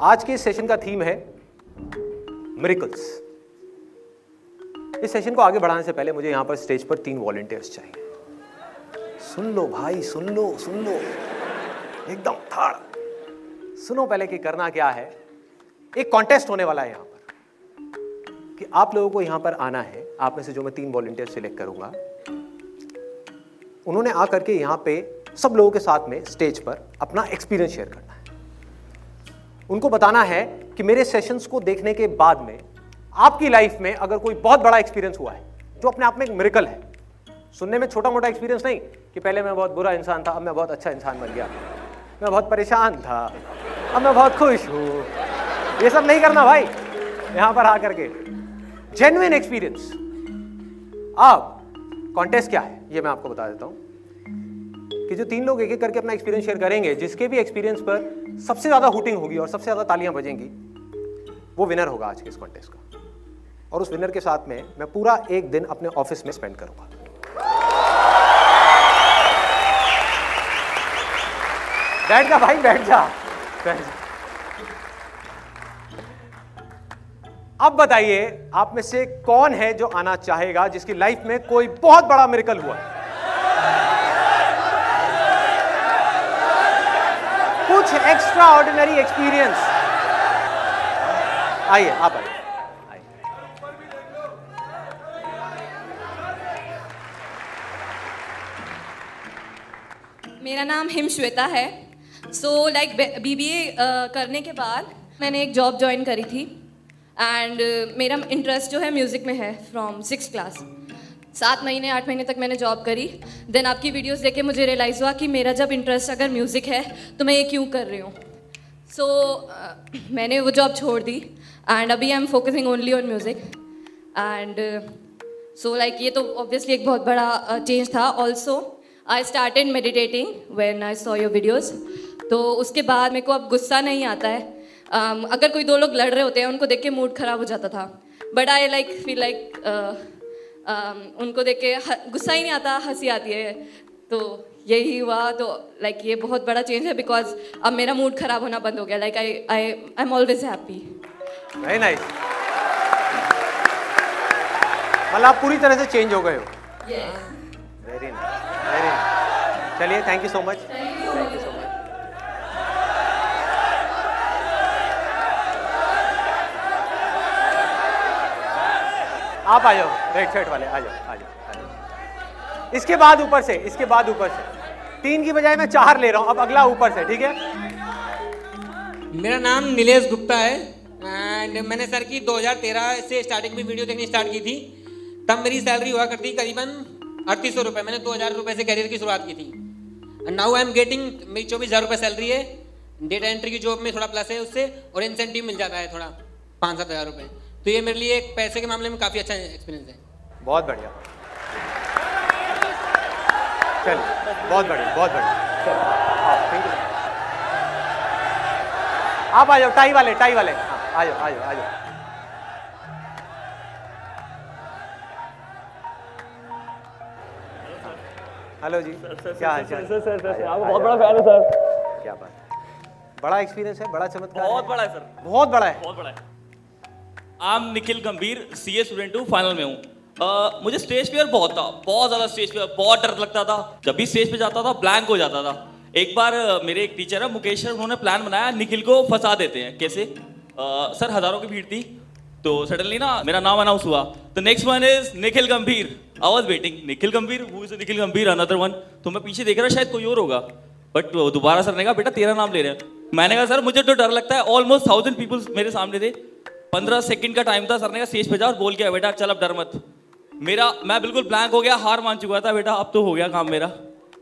आज के सेशन का थीम है मेरिकल्स इस सेशन को आगे बढ़ाने से पहले मुझे यहाँ पर स्टेज पर तीन वॉलेंटियर्स चाहिए। सुन लो भाई, सुन लो सुन लो। एकदम थाड़ सुनो पहले कि करना क्या है। एक कॉन्टेस्ट होने वाला है यहाँ पर कि आप लोगों को यहाँ पर आना है। आप में से जो मैं तीन वॉलेंटियर सिलेक्ट करूँगा, उन्होंने आकर के यहाँ पे सब लोगों के साथ में स्टेज पर अपना एक्सपीरियंस शेयर करना है। उनको बताना है कि मेरे सेशंस को देखने के बाद में आपकी लाइफ में अगर कोई बहुत बड़ा एक्सपीरियंस हुआ है, जो अपने आप में एक मिरेकल है, सुनने में छोटा मोटा एक्सपीरियंस नहीं कि पहले मैं बहुत बुरा इंसान था, अब मैं बहुत अच्छा इंसान बन गया। मैं बहुत परेशान था, अब मैं बहुत खुश हूँ। ये सब नहीं करना भाई, यहाँ पर आकर के। जेन्युइन एक्सपीरियंस अब कॉन्टेस्ट क्या है? ये मैं आपको बता देता हूँ। कि जो तीन लोग एक एक करके अपना एक्सपीरियंस शेयर करेंगे, जिसके भी एक्सपीरियंस पर सबसे ज़्यादा हुटिंग होगी और सबसे ज़्यादा तालियाँ बजेंगी, वो विनर होगा आज के इस कॉन्टेस्ट का। और उस विनर के साथ में मैं पूरा एक दिन अपने ऑफ़िस में स्पेंड करूँगा। बैठ जा भाई, बैठ जा। बैठ जा। अब बताइए, आप में से कौन है जो आना चाहेगा, जिसकी लाइफ में कोई बहुत बड़ा मेरिकल हुआ? है एक्स्ट्रा ऑर्डिनरी एक्सपीरियंस आइए आप आइए। मेरा नाम हिम श्वेता है। So like B B A करने के बाद मैंने एक जॉब ज्वाइन करी थी। एंड uh, मेरा इंटरेस्ट जो है म्यूज़िक में है फ्रॉम सिक्स क्लास सात महीने आठ महीने तक मैंने जॉब करी। देन आपकी वीडियोस देख के मुझे रियलाइज़ हुआ कि मेरा जब इंटरेस्ट अगर म्यूज़िक है तो मैं ये क्यों कर रही हूँ? सो so, uh, मैंने वो जॉब छोड़ दी। एंड अभी I am focusing only on music and so like ये तो ऑब्वियसली एक बहुत बड़ा चेंज uh, था। Also I started meditating when I saw your videos तो उसके बाद मेरे को अब गुस्सा नहीं आता है। um, अगर कोई दो लोग लड़ रहे होते हैं उनको देख के मूड ख़राब हो जाता था। But I like feel like उनको देख के गुस्सा ही नहीं आता हँसी आती है। तो यही हुआ तो लाइक ये बहुत बड़ा चेंज है बिकॉज़ अब मेरा मूड खराब होना बंद हो गया। Like I I I am always happy very nice मतलब आप पूरी तरह से चेंज हो गए हो। वेरी नाइस वेरी चलिए thank you so much thank you आप आ जाओ रेड शर्ट वाले, आ जाओ आ जाओ आ जाओ। इसके बाद ऊपर से, इसके बाद ऊपर से। तीन की बजाय मैं चार ले रहा हूँ, अब अगला ऊपर से, ठीक है? मेरा नाम नीलेश गुप्ता है एंड मैंने सर की 2013 से स्टार्टिंग में वीडियो देखनी स्टार्ट की थी। तब मेरी सैलरी हुआ करती करीबन अड़तीस सौ रुपये मैंने दो हज़ार रुपये से करियर की शुरुआत की थी। नाउ आई एम गेटिंग मेरी चौबीस हज़ार रुपये सैलरी है। डेटा एंट्री की जॉब में थोड़ा प्लस है उससे, और इंसेंटिव मिल जाता है थोड़ा, पाँच सात हज़ार रुपये तो ये मेरे लिए एक पैसे के मामले में काफ़ी अच्छा एक्सपीरियंस है। बहुत बढ़िया। चल बहुत बढ़िया बहुत बढ़िया। थैंक यू आप आ जाओ टाई वाले टाई वाले। हाँ आ जाओ आ जाओ आ जाओ। हेलो जी क्या हाल चाल? सर सर सर आ आपका बहुत बड़ा फ़ैन है सर। क्या बात है। बड़ा एक्सपीरियंस है बड़ा चमत्कार बहुत बड़ा है सर। बहुत बड़ा है। बहुत बड़ा है। आम निखिल गंभीर सी ए स्टूडेंट हूँ फाइनल में हूँ। मुझे स्टेज फेयर बहुत था बहुत ज़्यादा स्टेज फेयर बहुत डर लगता था। जब भी स्टेज पे जाता था ब्लैंक हो जाता था। एक बार मेरे एक टीचर है मुकेश सर उन्होंने प्लान बनाया निखिल को फंसा देते हैं। कैसे? अ, सर हज़ारों की भीड़ थी। तो सडनली ना मेरा नाम अनाउंस हुआ। तो नेक्स्ट वन इज़ निखिल गंभीर आई वाज वेटिंग निखिल गंभीर हु इज़ निखिल गंभीर अनदर वन तो मैं पीछे देख रहा शायद कोई और होगा। बट दोबारा सर ने कहा बेटा तेरा नाम ले रहे हैं। मैंने कहा सर मुझे तो डर लगता है। ऑलमोस्ट थाउज़ेंड पीपल मेरे सामने थे। पंद्रह सेकंड का टाइम था सर ने कहा स्टेज पे जा और बोल आ, बेटा चल अब डर मत। मेरा मैं बिल्कुल ब्लैंक हो गया हार मान चुका था बेटा अब तो हो गया काम मेरा।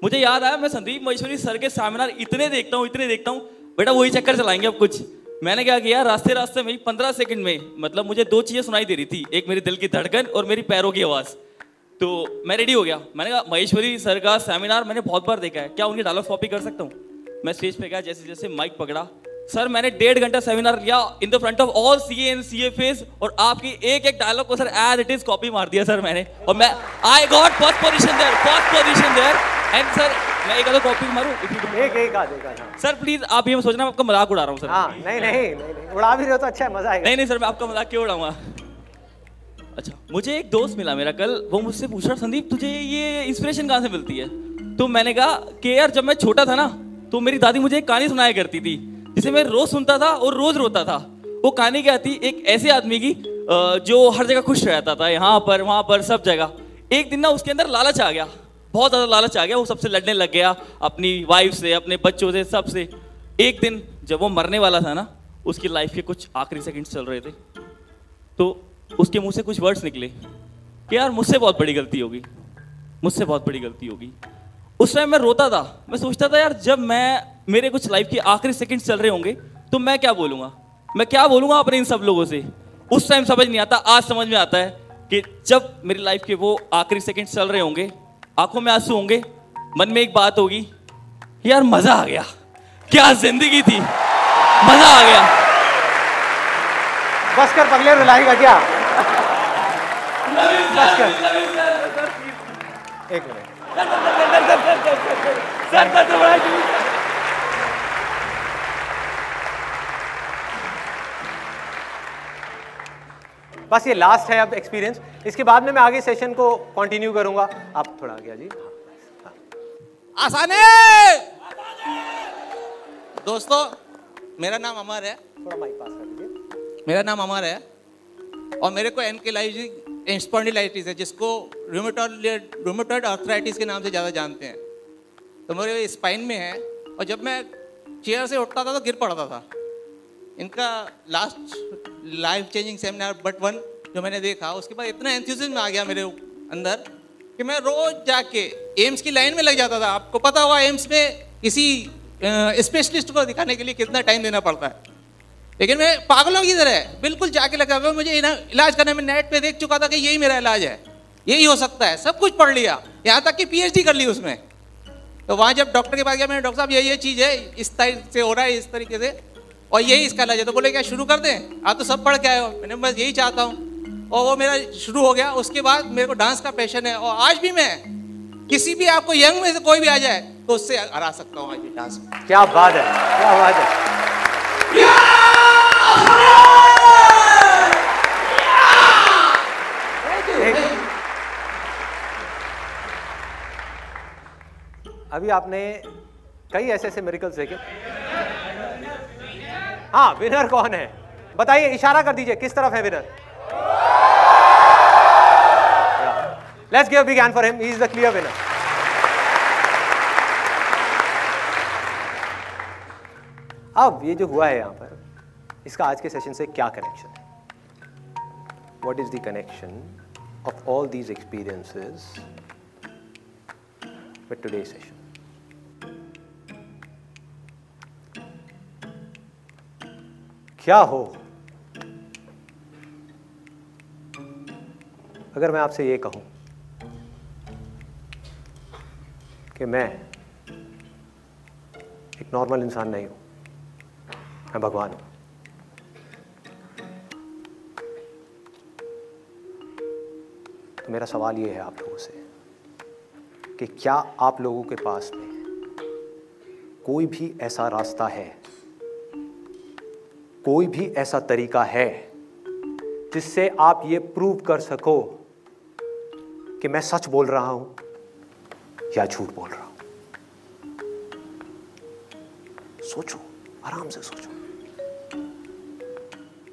मुझे याद आया मैं संदीप महेश्वरी सर के सेमिनार इतने देखता हूँ इतने देखता हूँ। बेटा वही चक्कर चलाएँगे अब कुछ। मैंने क्या किया रास्ते रास्ते में पंद्रह सेकंड में मतलब मुझे दो चीज़ें सुनाई दे रही थी एक मेरे दिल की धड़कन और मेरी पैरों की आवाज़। तो मैं रेडी हो गया। मैंने कहा महेश्वरी सर का सेमिनार मैंने बहुत बार देखा है। क्या उनकी डायलॉग कॉपी कर सकता हूँ? मैं स्टेज पे गया जैसे जैसे माइक पकड़ा सर मैंने डेढ़ घंटा सेमिनार लिया in the front of all C N C F और आपकी एक एक डायलॉग को sir as it is copy मार दिया सर मैंने। और मैं I got first position there first position there and sir मैं एक आधा कॉपी मारूं? एक एक आधे का सर प्लीज़ आप ये सोचना मैं आपका मज़ाक उड़ा रहा हूँ सर। हाँ नहीं नहीं नहीं नहीं उड़ा भी रहे हो तो अच्छा है मज़ा आएगा। नहीं नहीं सर मैं आपका मज़ाक क्यों उड़ाऊँगा? अच्छा मुझे एक दोस्त मिला मेरा कल वो मुझसे पूछ रहा संदीप तुझे ये इंस्पिरेशन कहाँ से मिलती है? तो मैंने कहा कि यार जब मैं छोटा था ना तो मेरी दादी मुझे एक कहानी सुनाया करती थी। जिसे मैं रोज सुनता था और रोज रोता था। वो कहानी क्या थी? एक ऐसे आदमी की जो हर जगह खुश रहता था, यहाँ पर, वहाँ पर, सब जगह। एक दिन ना उसके अंदर लालच आ गया। बहुत ज़्यादा लालच आ गया। वो सबसे लड़ने लग गया, अपनी वाइफ से, अपने बच्चों से सबसे एक दिन जब वो मरने वाला था ना, उसकी लाइफ के कुछ आखिरी सेकंड्स चल रहे थे। तो उसके मुँह से कुछ वर्ड्स निकले कि यार, मुझसे बहुत बड़ी गलती होगी। मुझसे बहुत बड़ी गलती होगी। उस टाइम मैं रोता था। मैं सोचता था, यार, जब मैं मेरे कुछ लाइफ के आखिरी सेकंड्स चल रहे होंगे तो मैं क्या बोलूँगा मैं क्या बोलूँगा अपने इन सब लोगों से उस टाइम समझ नहीं आता आज समझ में आता है कि जब मेरी लाइफ के वो आखिरी सेकंड्स चल रहे होंगे आँखों में आँसू होंगे मन में एक बात होगी यार मज़ा आ गया क्या ज़िंदगी थी मज़ा आ गया बस कर पगले रुलाएगा क्या बस कर एक मिनट बस ये लास्ट है अब एक्सपीरियंस इसके बाद में मैं आगे सेशन को कंटिन्यू करूँगा। आप थोड़ा आगे जी आसाने! दोस्तों मेरा नाम अमर है। थोड़ा माइक पास कर लीजिए मेरा नाम अमर है। और मेरे को एनकेलाइटिस स्पॉन्डिलाइटिस है जिसको रूमेटॉइड आर्थराइटिस के नाम से ज़्यादा जानते हैं। तो मेरे स्पाइन में है। और जब मैं चेयर से उठता था तो गिर पड़ता था। इनका last life changing seminar but one जो मैंने देखा, उसके बाद इतना एंथ्यूजम आ गया मेरे अंदर कि मैं रोज जाके एम्स की लाइन में लग जाता था। आपको पता होगा एम्स में किसी स्पेशलिस्ट को दिखाने के लिए कितना टाइम देना पड़ता है। लेकिन मैं पागलों की तरह बिल्कुल जाके लगा हुआ मुझे इलाज करने में नेट पे देख चुका था कि यही मेरा इलाज है। यही हो सकता है। सब कुछ पढ़ लिया। यहाँ तक कि पीएचडी कर ली उसमें। तो वहाँ जब डॉक्टर के पास गया, मैंने, डॉक्टर साहब ये ये चीज़ है। इस तरीके से हो रहा है, इस तरीके से। और यही इसका इलाज है तो बोले क्या शुरू कर दें? आप तो सब पढ़ के आए हो। मैंने बस यही चाहता हूँ। और वो मेरा शुरू हो गया। उसके बाद मेरे को डांस का पैशन है। और आज भी मैं किसी भी आपको यंग में से कोई भी आ जाए तो उससे हरा सकता हूँ आज भी डांस में। क्या बात है क्या बात है। अभी आपने कई ऐसे ऐसे मेरिकल्स देखे। हाँ विनर कौन है? बताइए, इशारा कर दीजिए, किस तरफ़ है winner let's give big for him is the clear winner अब ये जो हुआ है यहाँ पर, इसका आज के सेशन से क्या कनेक्शन है? Is the connection of all these experiences with today's session? क्या हो? अगर मैं आपसे ये कहूँ कि मैं एक नॉर्मल इंसान नहीं हूँ, मैं भगवान हूँ। तो मेरा सवाल ये है आप लोगों से कि क्या आप लोगों के पास में कोई भी ऐसा रास्ता है कोई भी ऐसा तरीका है जिससे आप ये प्रूव कर सको कि मैं सच बोल रहा हूँ या झूठ बोल रहा हूँ। सोचो, आराम से सोचो।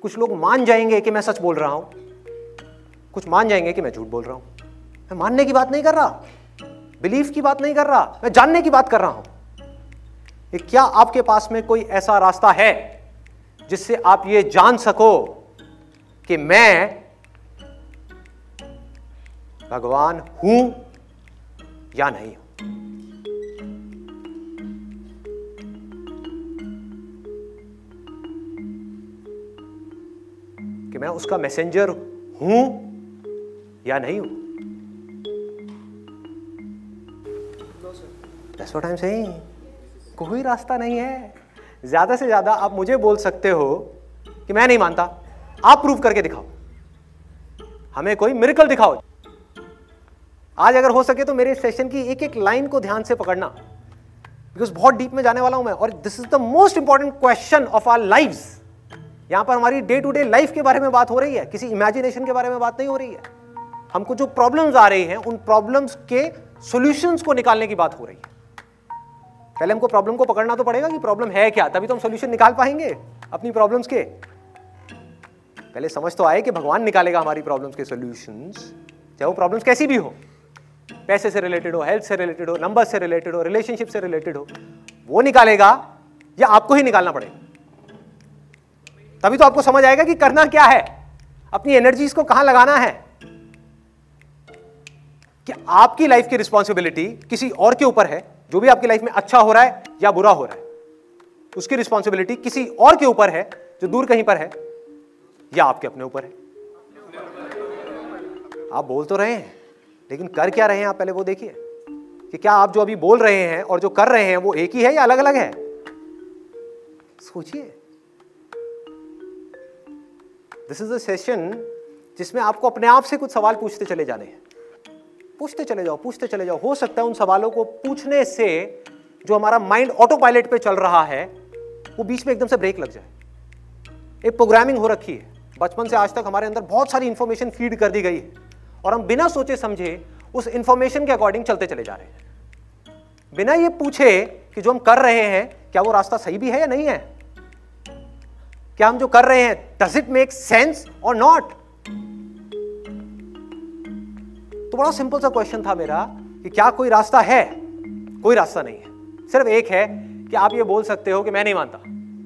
कुछ लोग मान जाएँगे कि मैं सच बोल रहा हूँ। कुछ मान जाएँगे कि मैं झूठ बोल रहा हूँ। मैं मानने की बात नहीं कर रहा। बिलीफ की बात नहीं कर रहा। मैं जानने की बात कर रहा हूँ। क्या आपके पास में कोई ऐसा रास्ता है जिससे आप ये जान सको कि मैं भगवान हूँ या नहीं हूँ। कि मैं उसका मैसेंजर हूँ या नहीं हूँ। That's what I'm saying. कोई रास्ता नहीं है। ज़्यादा से ज़्यादा आप मुझे बोल सकते हो कि मैं नहीं मानता। आप प्रूव करके दिखाओ। हमें कोई मिरेकल दिखाओ। आज अगर हो सके तो मेरे सेशन की एक एक लाइन को ध्यान से पकड़ना। बिकॉज़ बहुत डीप में जाने वाला हूँ मैं। और this is the most important question of our life यहाँ पर हमारी डे टू डे लाइफ के बारे में बात हो रही है। किसी इमेजिनेशन के बारे में बात नहीं हो रही है। हमको जो प्रॉब्लम्स आ रही हैं, उन प्रॉब्लम्स के सॉल्यूशंस को निकालने की बात हो रही है। पहले हमको प्रॉब्लम को पकड़ना तो पड़ेगा कि प्रॉब्लम है क्या, तभी तो हम सोल्यूशन निकाल पाएँगे अपनी प्रॉब्लम्स के। पहले समझ तो आए कि भगवान निकालेगा हमारी प्रॉब्लम्स के सॉल्यूशंस चाहे वो प्रॉब्लम्स कैसी भी हो। पैसे से रिलेटेड हो हेल्थ से रिलेटेड हो नंबर से रिलेटेड हो रिलेशनशिप से रिलेटेड हो, वो निकालेगा, या आपको ही निकालना पड़ेगा। तभी तो आपको समझ आएगा कि करना क्या है, अपनी एनर्जीज को कहाँ लगाना है। कि आपकी लाइफ की रिस्पॉन्सिबिलिटी किसी और के ऊपर है जो भी आपकी लाइफ में अच्छा हो रहा है या बुरा हो रहा है, उसकी रिस्पॉन्सिबिलिटी किसी और के ऊपर है, जो दूर कहीं पर है, या आपके अपने ऊपर है। आप बोल तो रहे हैं, लेकिन कर क्या रहे हैं आप पहले वो देखिए, कि क्या आप जो अभी बोल रहे हैं और जो कर रहे हैं वो एक ही है या अलग अलग है? सोचिए। दिस इज़ अ सेशन जिसमें आपको अपने आप से कुछ सवाल पूछते चले जाने हैं। पूछते चले जाओ, पूछते चले जाओ। हो सकता है उन सवालों को पूछने से जो हमारा माइंड ऑटो पायलट पे चल रहा है, वो बीच में एकदम से ब्रेक लग जाए। एक प्रोग्रामिंग हो रखी है। बचपन से आज तक हमारे अंदर बहुत सारी इंफॉर्मेशन फ़ीड कर दी गई है। और हम बिना सोचे समझे उस इंफॉर्मेशन के अकॉर्डिंग चलते चले जा रहे हैं। बिना ये पूछे कि जो हम कर रहे हैं, क्या वो रास्ता सही भी है या नहीं है? क्या हम जो कर रहे हैं डज इट मेक सेंस और नॉट तो बड़ा सिंपल सा क्वेश्चन था मेरा कि क्या कोई रास्ता है? कोई रास्ता नहीं है। सिर्फ़ एक है कि आप ये बोल सकते हो कि मैं नहीं मानता।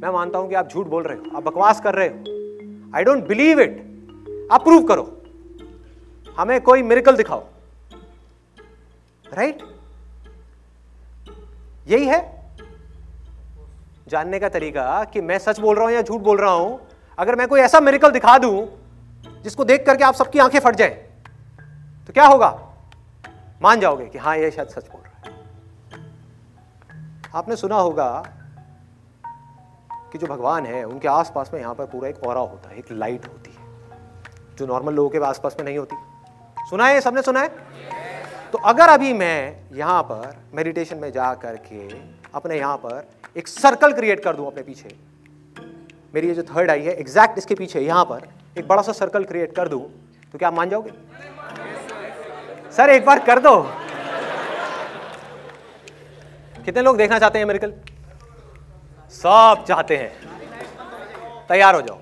मैं मानता हूँ कि आप झूठ बोल रहे हो, आप बकवास कर रहे हो। आई डोंट बिलीव इट आप प्रूव करो। हमें कोई मिरिकल दिखाओ। Right right? यही है। जानने का तरीका कि मैं सच बोल रहा हूँ या झूठ बोल रहा हूँ, अगर मैं कोई ऐसा मेरिकल दिखा दूँ, जिसको देख करके आप सबकी आँखें फट जाए। तो क्या होगा? मान जाओगे कि हाँ ये शायद सच बोल रहा है। आपने सुना होगा कि जो भगवान है, उनके आसपास में यहाँ पर पूरा एक और होता है, एक लाइट होती है, जो नॉर्मल लोगों के आसपास में नहीं होती। सुना है सबने सुना है? तो अगर अभी मैं यहाँ पर मेडिटेशन में जा करके अपने यहाँ पर एक सर्कल क्रिएट कर दूँ अपने पीछे, मेरी ये जो थर्ड आई है एग्जैक्ट इसके पीछे, यहाँ पर एक बड़ा सा सर्कल क्रिएट कर दूँ तो क्या आप मान जाओगे? सर, एक बार कर दो। कितने लोग देखना चाहते हैं मेरिकल सब चाहते हैं। तैयार हो जाओ।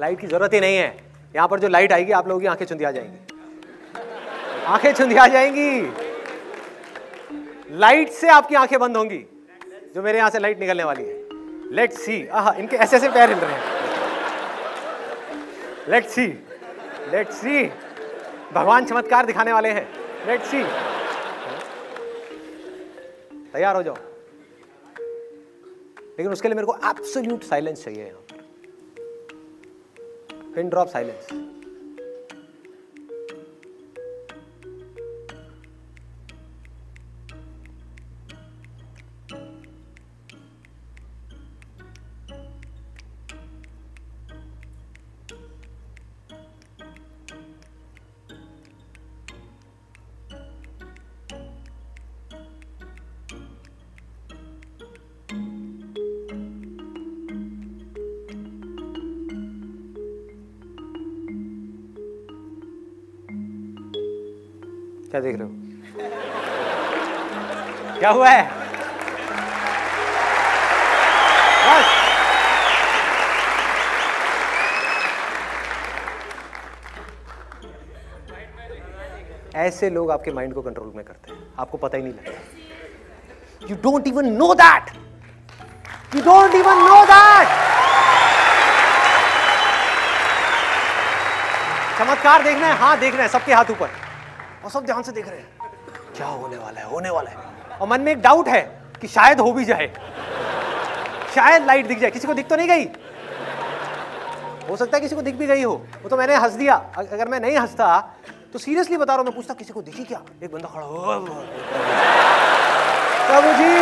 लाइट की ज़रूरत ही नहीं है। यहाँ पर जो लाइट आएगी, आप लोगों की आँखें चुंदिया जाएँगी। आँखें चुंदिया जाएँगी। लाइट से आपकी आँखें बंद होंगी, जो मेरे यहाँ से लाइट निकलने वाली है। लेट सी आह, इनके ऐसे ऐसे पैर हिल रहे हैं। लेट सी लेट सी भगवान चमत्कार दिखाने वाले हैं। लेट सी तैयार हो जाओ। लेकिन उसके लिए मेरे को एब्सोल्यूट साइलेंस चाहिए यहाँ पर। पिन ड्रॉप साइलेंस क्या देख रहे हो? क्या हुआ है? बस। ऐसे लोग आपके माइंड को कंट्रोल में करते हैं। आपको पता ही नहीं लगता। You don't even know that you don't even know that चमत्कार देखना है हाँ देखना है सबके हाथ ऊपर। और सब ध्यान से देख रहे हैं। क्या होने वाला है, होने वाला है। और मन में एक डाउट है कि शायद हो भी जाए। शायद लाइट दिख जाए। किसी को दिख तो नहीं गई? हो सकता है किसी को दिख भी गई हो। वो तो मैंने हंस दिया। अगर मैं नहीं हंसता तो सीरियसली बता रहा हूँ, मैं पूछता, किसी को दिखी क्या? एक बंदा खड़ा हो प्रभु जी!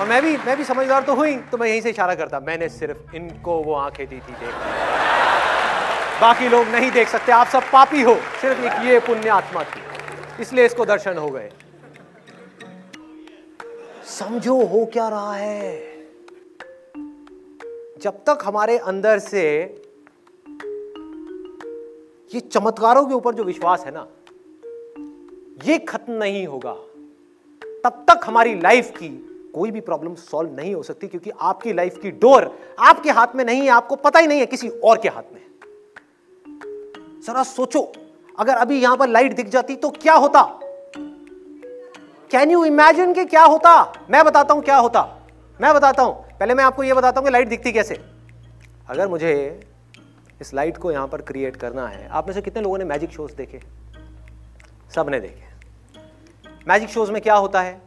और मैं भी मैं भी समझदार तो हुई तो मैं यहीं से इशारा करता, मैंने सिर्फ़ इनको वो आँखें दी थी देख बाकी लोग नहीं देख सकते, आप सब पापी हो। सिर्फ़ एक ये पुण्य आत्मा थी। इसलिए इसको दर्शन हो गए। समझो हो क्या रहा है। जब तक हमारे अंदर से ये चमत्कारों के ऊपर जो विश्वास है ना, ये खत्म नहीं होगा। तब तक हमारी लाइफ की कोई भी प्रॉब्लम सॉल्व नहीं हो सकती, क्योंकि आपकी लाइफ की डोर आपके हाथ में नहीं है, आपको पता ही नहीं है किसी और के हाथ में जरा सोचो, अगर अभी यहाँ पर लाइट दिख जाती तो क्या होता? कैन यू इमेजिन कि क्या होता? मैं बताता हूँ क्या होता। मैं बताता हूँ। पहले मैं आपको यह बताता हूँ कि लाइट दिखती कैसे। अगर मुझे इस लाइट को यहाँ पर क्रिएट करना है, आप में से कितने लोगों ने मैजिक शोज़ देखे? सबने देखे। मैजिक शोज़ में क्या होता है?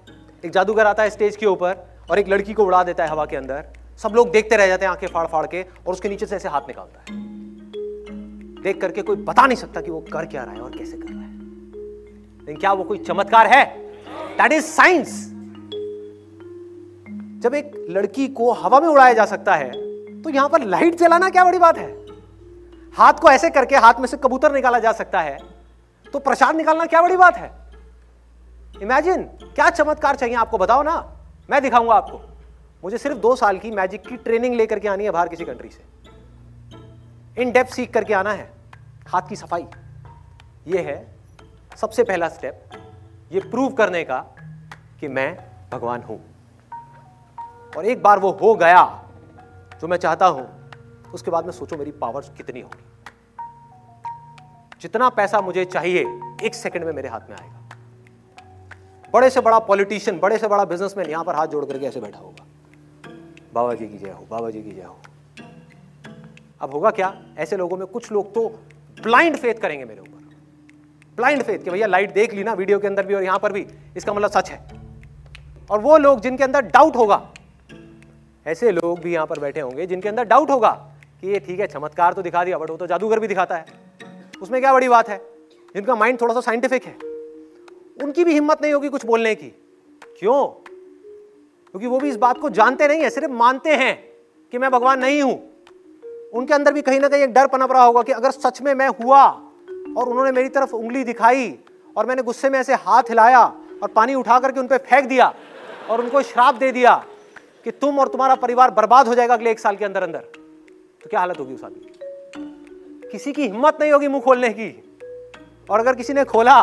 एक जादूगर आता है स्टेज के ऊपर और एक लड़की को उड़ा देता है हवा के अंदर। सब लोग देखते रह जाते हैं आँखें फाड़ फाड़ के और उसके नीचे से ऐसे हाथ निकालता है। देख करके कोई बता नहीं सकता कि वो कर क्या रहा है और कैसे कर रहा है। लेकिन क्या वो कोई चमत्कार है? दैट इज़ साइंस जब एक लड़की को हवा में उड़ाया जा सकता है तो यहाँ पर लाइट जलाना क्या बड़ी बात है? हाथ को ऐसे करके हाथ में से कबूतर निकाला जा सकता है तो प्रसाद निकालना क्या बड़ी बात है? इमेजिन क्या चमत्कार चाहिए आपको? बताओ ना। मैं दिखाऊँगा आपको। मुझे सिर्फ़ दो साल की मैजिक की ट्रेनिंग लेकर के आनी है बाहर किसी कंट्री से। इन डेप्थ सीख करके आना है, हाथ की सफ़ाई। ये है सबसे पहला स्टेप ये प्रूव करने का कि मैं भगवान हूँ। और एक बार वो हो गया, जो मैं चाहता हूँ, उसके बाद में सोचो मेरी पावर कितनी होगी। जितना पैसा मुझे चाहिए, एक सेकंड में मेरे हाथ में आएगा। बड़े से बड़ा पॉलिटिशियन बड़े से बड़ा बिजनेसमैन यहाँ पर हाथ जोड़ करके ऐसे बैठा होगा। बाबा जी की जय हो, बाबा जी की जय हो। अब होगा क्या? ऐसे लोगों में कुछ लोग तो ब्लाइंड फेथ करेंगे मेरे ऊपर। ब्लाइंड फेथ कि भैया लाइट देख ली ना वीडियो के अंदर भी और यहाँ पर भी। इसका मतलब सच है। और वो लोग जिनके अंदर डाउट होगा, ऐसे लोग भी यहाँ पर बैठे होंगे जिनके अंदर डाउट होगा कि ये ठीक है, चमत्कार तो दिखा दिया बट वो तो जादूगर भी दिखाता है। उसमें क्या बड़ी बात है? जिनका माइंड थोड़ा सा साइंटिफिक है। उनकी भी हिम्मत नहीं होगी कुछ बोलने की। क्यों? क्योंकि वो भी इस बात को जानते नहीं है, सिर्फ़ मानते हैं कि मैं भगवान नहीं हूँ। उनके अंदर भी कहीं ना कहीं एक डर पनप रहा होगा कि अगर सच में मैं हुआ और उन्होंने मेरी तरफ़ उंगली दिखाई और मैंने गुस्से में ऐसे हाथ हिलाया और पानी उठा करके उन पर फेंक दिया और उनको श्राप दे दिया कि तुम और तुम्हारा परिवार बर्बाद हो जाएगा अगले एक साल के अंदर अंदर तो क्या हालत होगी उस आदमी किसी की हिम्मत नहीं होगी मुँह खोलने की। और अगर किसी ने खोला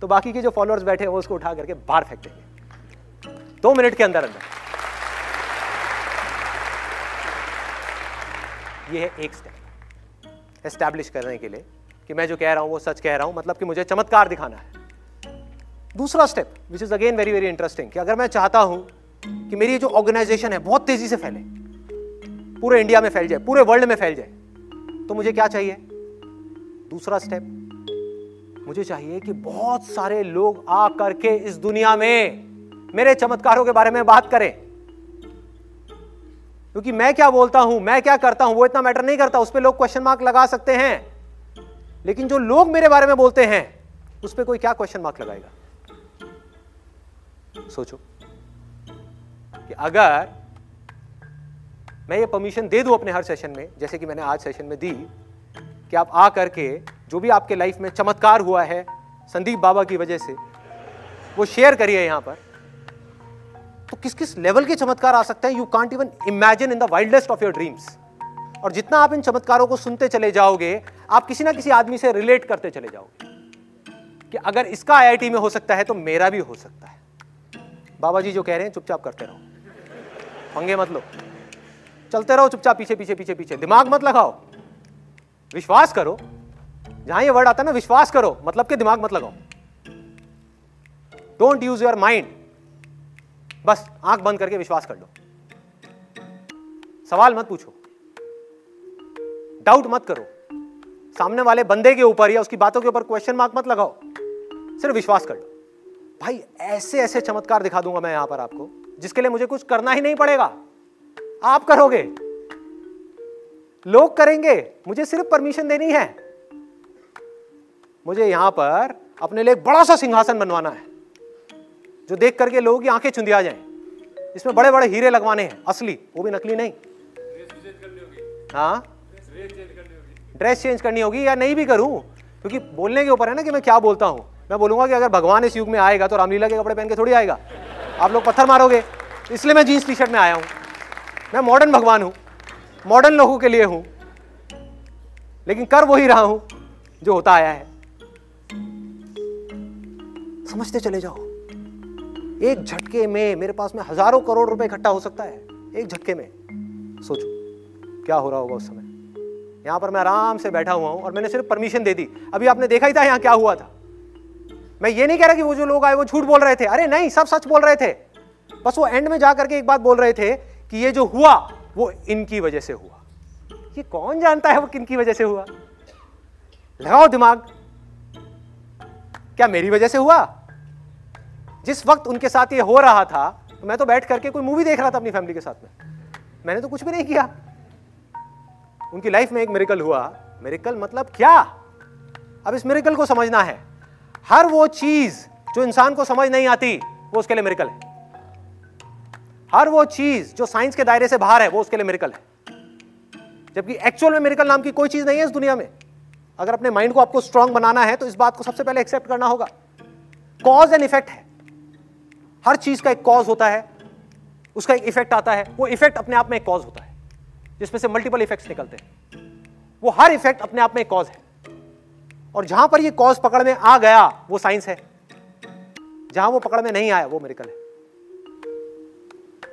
तो बाकी के जो फॉलोअर्स बैठे हैं, वो उसको उठा करके बाहर फेंक देंगे। दो मिनट के अंदर अंदर। ये है एक स्टेप एस्टैब्लिश करने के लिए कि मैं जो कह रहा हूँ वो सच कह रहा हूँ मतलब कि मुझे चमत्कार दिखाना है। दूसरा step which is again very very interesting कि अगर मैं चाहता हूँ कि मेरी जो ऑर्गेनाइजेशन है, बहुत तेज़ी से फैले, पूरे इंडिया में फैल जाए, पूरे वर्ल्ड में फैल जाए तो मुझे क्या चाहिए? दूसरा स्टेप मुझे चाहिए कि बहुत सारे लोग आ करके इस दुनिया में मेरे चमत्कारों के बारे में बात करें। क्योंकि मैं क्या बोलता हूँ, मैं क्या करता हूँ, वो इतना मैटर नहीं करता, उस पर लोग क्वेश्चन मार्क लगा सकते हैं। लेकिन जो लोग मेरे बारे में बोलते हैं, उस पर कोई क्या क्वेश्चन मार्क लगाएगा? सोचो कि अगर मैं ये परमिशन दे दूँ अपने हर सेशन में, जैसे कि मैंने आज सेशन में दी, कि आप आ करके जो भी आपके लाइफ में चमत्कार हुआ है, संदीप बाबा की वजह से, वो शेयर करिए यहाँ पर। तो किस किस लेवल के चमत्कार आ सकते हैं? You can't even imagine in the wildest of your dreams और जितना आप इन चमत्कारों को सुनते चले जाओगे, आप किसी ना किसी आदमी से रिलेट करते चले जाओगे कि अगर इसका आईआईटी में हो सकता है तो मेरा भी हो सकता है। बाबा जी जो कह रहे हैं, चुपचाप करते रहो। पंगे मत लो। चलते रहो चुपचाप, पीछे पीछे पीछे पीछे। दिमाग मत लगाओ। विश्वास करो। जहाँ ये वर्ड आता है ना, विश्वास करो। मतलब के दिमाग मत लगाओ। डोंट यूज़ योर माइंड बस आँख बंद करके विश्वास कर लो। सवाल मत पूछो। डाउट मत करो। सामने वाले बंदे के ऊपर या उसकी बातों के ऊपर क्वेश्चन मार्क मत लगाओ। सिर्फ़ विश्वास कर लो। भाई ऐसे ऐसे चमत्कार दिखा दूँगा मैं यहाँ पर आपको, जिसके लिए मुझे कुछ करना ही नहीं पड़ेगा। आप करोगे। लोग करेंगे। मुझे सिर्फ़ परमिशन देनी है। मुझे यहाँ पर अपने लिए बड़ा सा सिंहासन बनवाना है। जो देख करके लोगों की आँखें चुंदिया जाए। इसमें बड़े बड़े हीरे लगवाने हैं, असली, वो भी नकली नहीं। हाँ? ड्रेस चेंज करनी होगी या नहीं भी करूँ? क्योंकि बोलने के ऊपर है ना कि मैं क्या बोलता हूँ। मैं बोलूँगा कि अगर भगवान इस युग में आएगा तो रामलीला के कपड़े पहन के थोड़ी आएगा। आप लोग पत्थर मारोगे। इसलिए मैं जीन्स टी शर्ट में आया हूँ। मैं मॉडर्न भगवान हूँ। मॉडर्न लोगों के लिए हूँ। लेकिन कर वही रहा हूँ, जो होता आया है। समझते चले जाओ। एक झटके में मेरे पास में हज़ारों करोड़ रुपए इकट्ठा हो सकता है। एक झटके में। सोचो, क्या हो रहा होगा उस समय? यहाँ पर मैं आराम से बैठा हुआ हूँ और मैंने सिर्फ़ परमिशन दे दी। अभी आपने देखा ही था यहाँ क्या हुआ था। मैं ये नहीं कह रहा कि वो जो लोग आए, वो झूठ बोल रहे थे। अरे नहीं, सब सच बोल रहे थे। बस वो एंड में जाकर के एक बात बोल रहे थे कि ये जो हुआ, वो इनकी वजह से हुआ। ये कौन जानता है वो किन की वजह से हुआ? लगाओ दिमाग। क्या मेरी वजह से हुआ? जिस वक्त उनके साथ ये हो रहा था तो मैं तो बैठ करके कोई मूवी देख रहा था अपनी फैमिली के साथ में। मैंने तो कुछ भी नहीं किया। उनकी लाइफ में एक मेरिकल हुआ। मेरिकल मतलब क्या? अब इस मेरिकल को समझना है। हर वो चीज़ जो इंसान को समझ नहीं आती, वो उसके लिए मेरिकल है। हर वो चीज़ जो साइंस के दायरे से बाहर है, वो उसके लिए मेरिकल है। जबकि एक्चुअल में मेरिकल नाम की कोई चीज़ नहीं है इस दुनिया में। अगर अपने माइंड को आपको स्ट्रांग बनाना है तो इस बात को सबसे पहले एक्सेप्ट करना होगा। कॉज एंड इफ़ेक्ट है। हर चीज़ का एक कॉज होता है, उसका एक इफ़ेक्ट आता है, वो इफ़ेक्ट अपने आप में एक कॉज होता है, जिसमें से मल्टीपल इफेक्ट्स निकलते हैं। वो हर इफ़ेक्ट अपने आप में एक कॉज है। और जहाँ पर ये कॉज पकड़ में आ गया, वो साइंस है। जहाँ वो पकड़ में नहीं आया, वो मेरिकल है।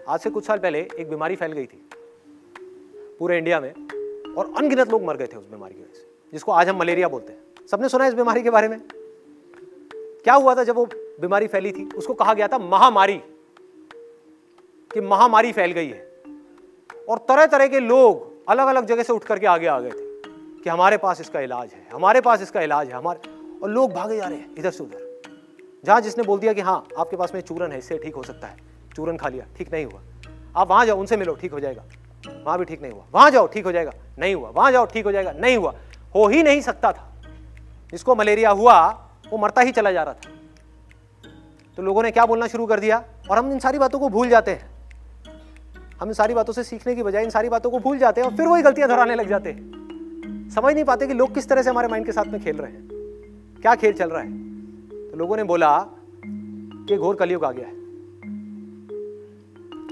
आज से कुछ साल पहले एक बीमारी फैल गई थी, पूरे इंडिया में, और अनगिनत लोग मर गए थे उस बीमारी की वजह से, जिसको आज हम मलेरिया बोलते हैं। सबने सुना है इस बीमारी के बारे में? क्या हुआ था जब वो बीमारी फैली थी? उसको कहा गया था महामारी, कि महामारी फैल गई है। और तरह तरह के लोग अलग अलग जगह से उठ करके आगे आ गए थे, कि हमारे पास इसका इलाज है, हमारे पास इसका इलाज है, हमारे, और लोग भागे जा रहे हैं इधर से उधर जहाँ जिसने बोल दिया कि हाँ आपके पास में चूरन है, इससे ठीक हो सकता है। चूरन खा लिया, ठीक नहीं हुआ। आप वहाँ जाओ, उनसे मिलो, ठीक हो जाएगा। वहाँ भी ठीक नहीं हुआ। वहाँ जाओ, ठीक हो जाएगा। नहीं हुआ। वहाँ जाओ, ठीक हो जाएगा। नहीं हुआ। हो ही नहीं सकता था। जिसको मलेरिया हुआ वो मरता ही चला जा रहा था। तो लोगों ने क्या बोलना शुरू कर दिया? और हम इन सारी बातों को भूल जाते हैं। हम इन सारी बातों से सीखने की बजाय इन सारी बातों को भूल जाते हैं और फिर वही गलतियाँ दोहराने लग जाते हैं। समझ नहीं पाते कि लोग किस तरह से हमारे माइंड के साथ में खेल रहे हैं। क्या खेल चल रहा है? तो लोगों ने बोला कि घोर कलयुग आ गया है।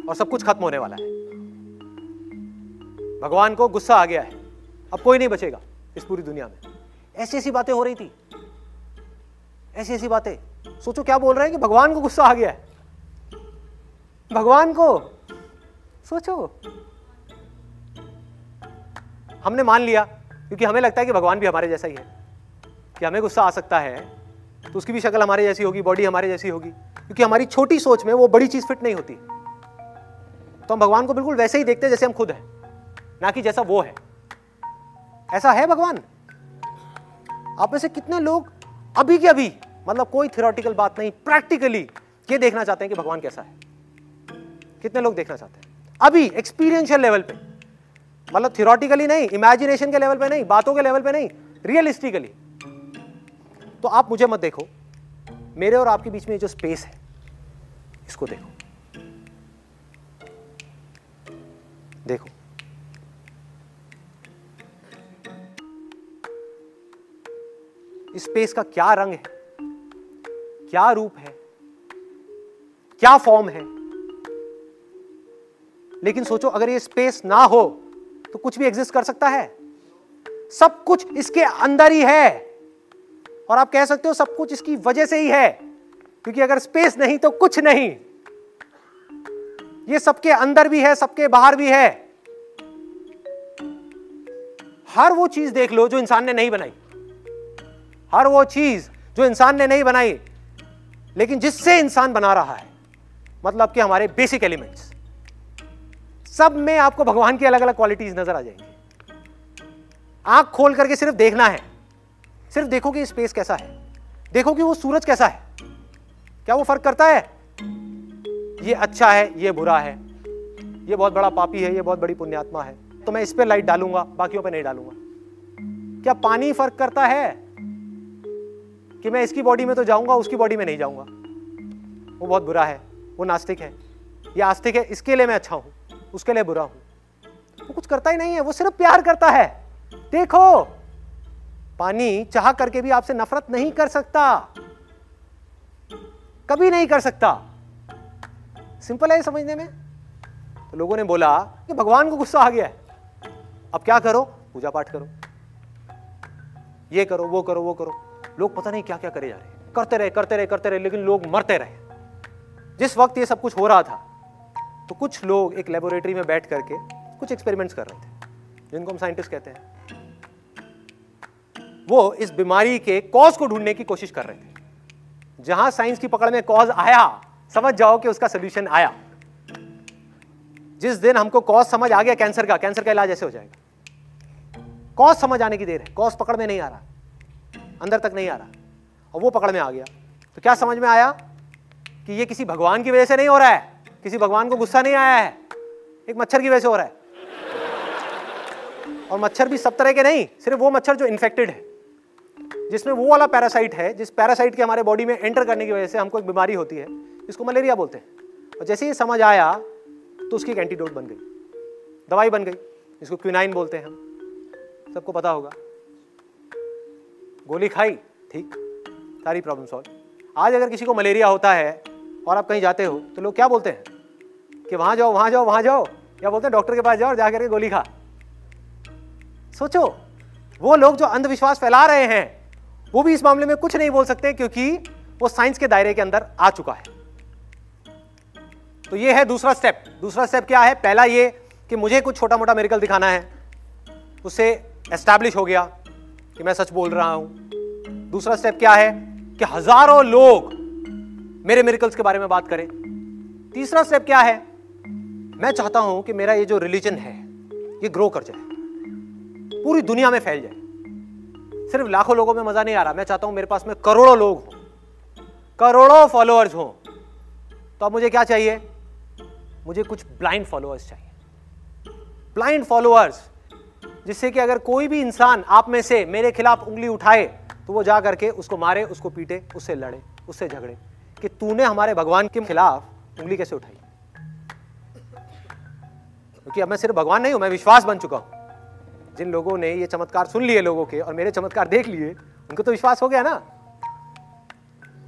और सब कुछ खत्म होने वाला है। भगवान को गुस्सा आ गया है। अब कोई नहीं बचेगा इस पूरी दुनिया में। ऐसी ऐसी बातें हो रही थी। ऐसी ऐसी बातें। सोचो क्या बोल रहे हैं कि भगवान को गुस्सा आ गया है? भगवान को? सोचो। हमने मान लिया, क्योंकि हमें लगता है कि भगवान भी हमारे जैसा ही है। कि हमें गुस्सा आ सकता है तो उसकी भी शक्ल हमारे जैसी होगी, बॉडी हमारे जैसी होगी। क्योंकि हमारी छोटी सोच में वो बड़ी चीज़ फिट नहीं होती। तो हम भगवान को बिल्कुल वैसे ही देखते हैं जैसे हम खुद हैं, ना कि जैसा वो है। ऐसा है भगवान? आप में से कितने लोग अभी के अभी मतलब कोई थियोरटिकल बात नहीं प्रैक्टिकली ये देखना चाहते हैं कि भगवान कैसा है। कितने लोग देखना चाहते हैं? अभी एक्सपीरियंशियल लेवल पे मतलब थियोरटिकली नहीं इमेजिनेशन के लेवल पे नहीं, बातों के लेवल पे नहीं रियलिस्टिकली तो आप मुझे मत देखो, मेरे और आपके बीच में जो स्पेस है, इसको देखो। देखो। इस स्पेस का क्या रंग है? क्या रूप है? क्या फॉर्म है? लेकिन सोचो, अगर ये स्पेस ना हो तो कुछ भी एग्जिस्ट कर सकता है। सब कुछ इसके अंदर ही है। और आप कह सकते हो, सब कुछ इसकी वजह से ही है। क्योंकि अगर स्पेस नहीं तो कुछ नहीं। ये सबके अंदर भी है, सबके बाहर भी है। हर वो चीज़ देख लो, जो इंसान ने नहीं बनाई। हर वो चीज़ जो इंसान ने नहीं बनाई लेकिन जिससे इंसान बना रहा है मतलब कि हमारे बेसिक एलिमेंट्स सब में आपको भगवान की अलग अलग क्वालिटीज नज़र आ जाएँगी। आँख खोल करके सिर्फ़ देखना है, सिर्फ़ देखो कि स्पेस कैसा है, देखो कि वो सूरज कैसा है। क्या वो फ़र्क करता है? ये अच्छा है, ये बुरा है, ये बहुत बड़ा पापी है, ये बहुत बड़ी पुण्यात्मा है तो मैं इस पर लाइट डालूँगा, बाकियों पर नहीं डालूँगा। क्या पानी फ़र्क करता है? कि मैं इसकी बॉडी में तो जाऊँगा, उसकी बॉडी में नहीं जाऊँगा। वो बहुत बुरा है, वो नास्तिक है। ये आस्तिक है, इसके लिए मैं अच्छा हूँ, उसके लिए बुरा हूँ। वो कुछ करता ही नहीं है, वो सिर्फ़ प्यार करता है। देखो, पानी चाह करके भी आपसे नफरत नहीं कर सकता। कभी नहीं कर सकता। सिंपल है समझने में। तो लोगों ने बोला कि भगवान को गुस्सा आ गया है। अब क्या करो? पूजा पाठ करो। ये करो, वो करो वो करो। लोग पता नहीं क्या क्या करे जा रहे करते रहे करते रहे करते रहे, लेकिन लोग मरते रहे। जिस वक्त ये सब कुछ हो रहा था तो कुछ लोग एक लेबोरेटरी में बैठ करके कुछ एक्सपेरिमेंट्स कर रहे थे, जिनको हम साइंटिस्ट कहते हैं। वो इस बीमारी के कॉज को ढूँढने की कोशिश कर रहे थे। जहाँ साइंस की पकड़ में कॉज आया, समझ जाओ कि उसका सोल्यूशन आया। जिस दिन हमको कॉज समझ आ गया कैंसर का कैंसर का इलाज ऐसे हो जाएगा। कॉज समझ आने की देर है कॉज पकड़ में नहीं आ रहा। अंदर तक नहीं आ रहा। और वो पकड़ में आ गया। तो क्या समझ में आया कि ये किसी भगवान की वजह से नहीं हो रहा है? किसी भगवान को गुस्सा नहीं आया है? एक मच्छर की वजह से हो रहा है। और मच्छर भी सब तरह के नहीं, सिर्फ़ वो मच्छर जो इन्फेक्टेड है। जिसमें वो वाला पैरासाइट है, जिस पैरासाइट के हमारे बॉडी में एंटर करने की वजह से हमको एक बीमारी होती है इसको मलेरिया बोलते हैं। और जैसे ये समझ आया तो उसकी एक एंटीडोट बन गई। दवाई बन गई, जिसको क्विनाइन बोलते हैं हम। सबको पता होगा। गोली खाई, ठीक, सारी प्रॉब्लम सॉल्व आज अगर किसी को मलेरिया होता है और आप कहीं जाते हो तो लोग क्या बोलते हैं? कि वहाँ जाओ वहाँ जाओ वहाँ जाओ। या बोलते हैं, डॉक्टर के पास जाओ और जाकर के गोली खा। सोचो, वो लोग जो अंधविश्वास फैला रहे हैं, वो भी इस मामले में कुछ नहीं बोल सकते क्योंकि वो साइंस के दायरे के अंदर आ चुका है। तो ये है दूसरा स्टेप दूसरा स्टेप क्या है? पहला ये कि मुझे कुछ छोटा मोटा मेरिकल दिखाना है। उससे एस्टैब्लिश हो गया। कि मैं सच बोल रहा हूँ। दूसरा स्टेप क्या है? कि हज़ारों लोग मेरे मेरिकल्स के बारे में बात करें। तीसरा स्टेप क्या है? मैं चाहता हूँ कि मेरा ये जो रिलीजन है, ये ग्रो कर जाए। पूरी दुनिया में फैल जाए। सिर्फ़ लाखों लोगों में मज़ा नहीं आ रहा। मैं चाहता हूँ मेरे पास में करोड़ों लोग हों। करोड़ों फॉलोअर्स हों। तो अब मुझे क्या चाहिए? मुझे कुछ ब्लाइंड फॉलोअर्स चाहिए। ब्लाइंड फॉलोअर्स जिससे कि अगर कोई भी इंसान आप में से मेरे खिलाफ उंगली उठाए तो वो जा करके उसको मारे, उसको पीटे, उससे लड़े, उससे झगड़े कि तूने हमारे भगवान के खिलाफ उंगली कैसे उठाई? क्योंकि अब मैं सिर्फ़ भगवान नहीं हूँ, मैं विश्वास बन चुका हूँ। जिन लोगों ने ये चमत्कार सुन लिए लोगों के और मेरे चमत्कार देख लिए, उनको तो विश्वास हो गया ना?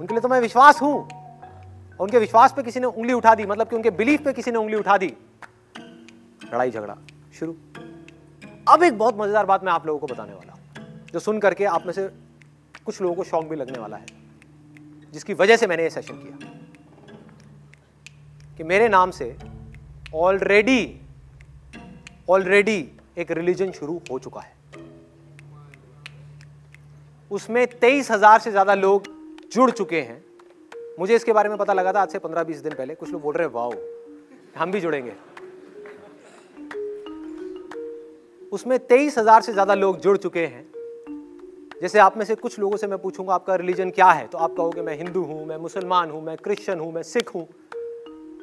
उनके लिए तो मैं विश्वास हूँ। और उनके विश्वास पे किसी ने उंगली उठा दी मतलब कि उनके बिलीफ पे किसी ने उंगली उठा दी। लड़ाई झगड़ा, शुरू। अब एक बहुत मज़ेदार बात मैं आप लोगों को बताने वाला हूँ, जो सुन करके आप में से कुछ लोगों को शौक भी लगने वाला है, जिसकी वजह से मैंने ये सेशन किया। कि मेरे नाम से ऑलरेडी ऑलरेडी एक रिलीजन शुरू हो चुका है। उसमें तेईस हज़ार से ज़्यादा लोग जुड़ चुके हैं। मुझे इसके बारे में पता लगा था आज से पंद्रह बीस दिन पहले, कुछ लोग बोल रहे हैं, वाओ, हम भी जुड़ेंगे। उसमें तेईस हज़ार से ज़्यादा लोग जुड़ चुके हैं। जैसे आप में से कुछ लोगों से मैं पूछूँगा, आपका रिलीजन क्या है? तो आप कहोगे, मैं हिंदू हूँ, मैं मुसलमान हूँ, मैं क्रिश्चियन हूँ, मैं सिख हूँ।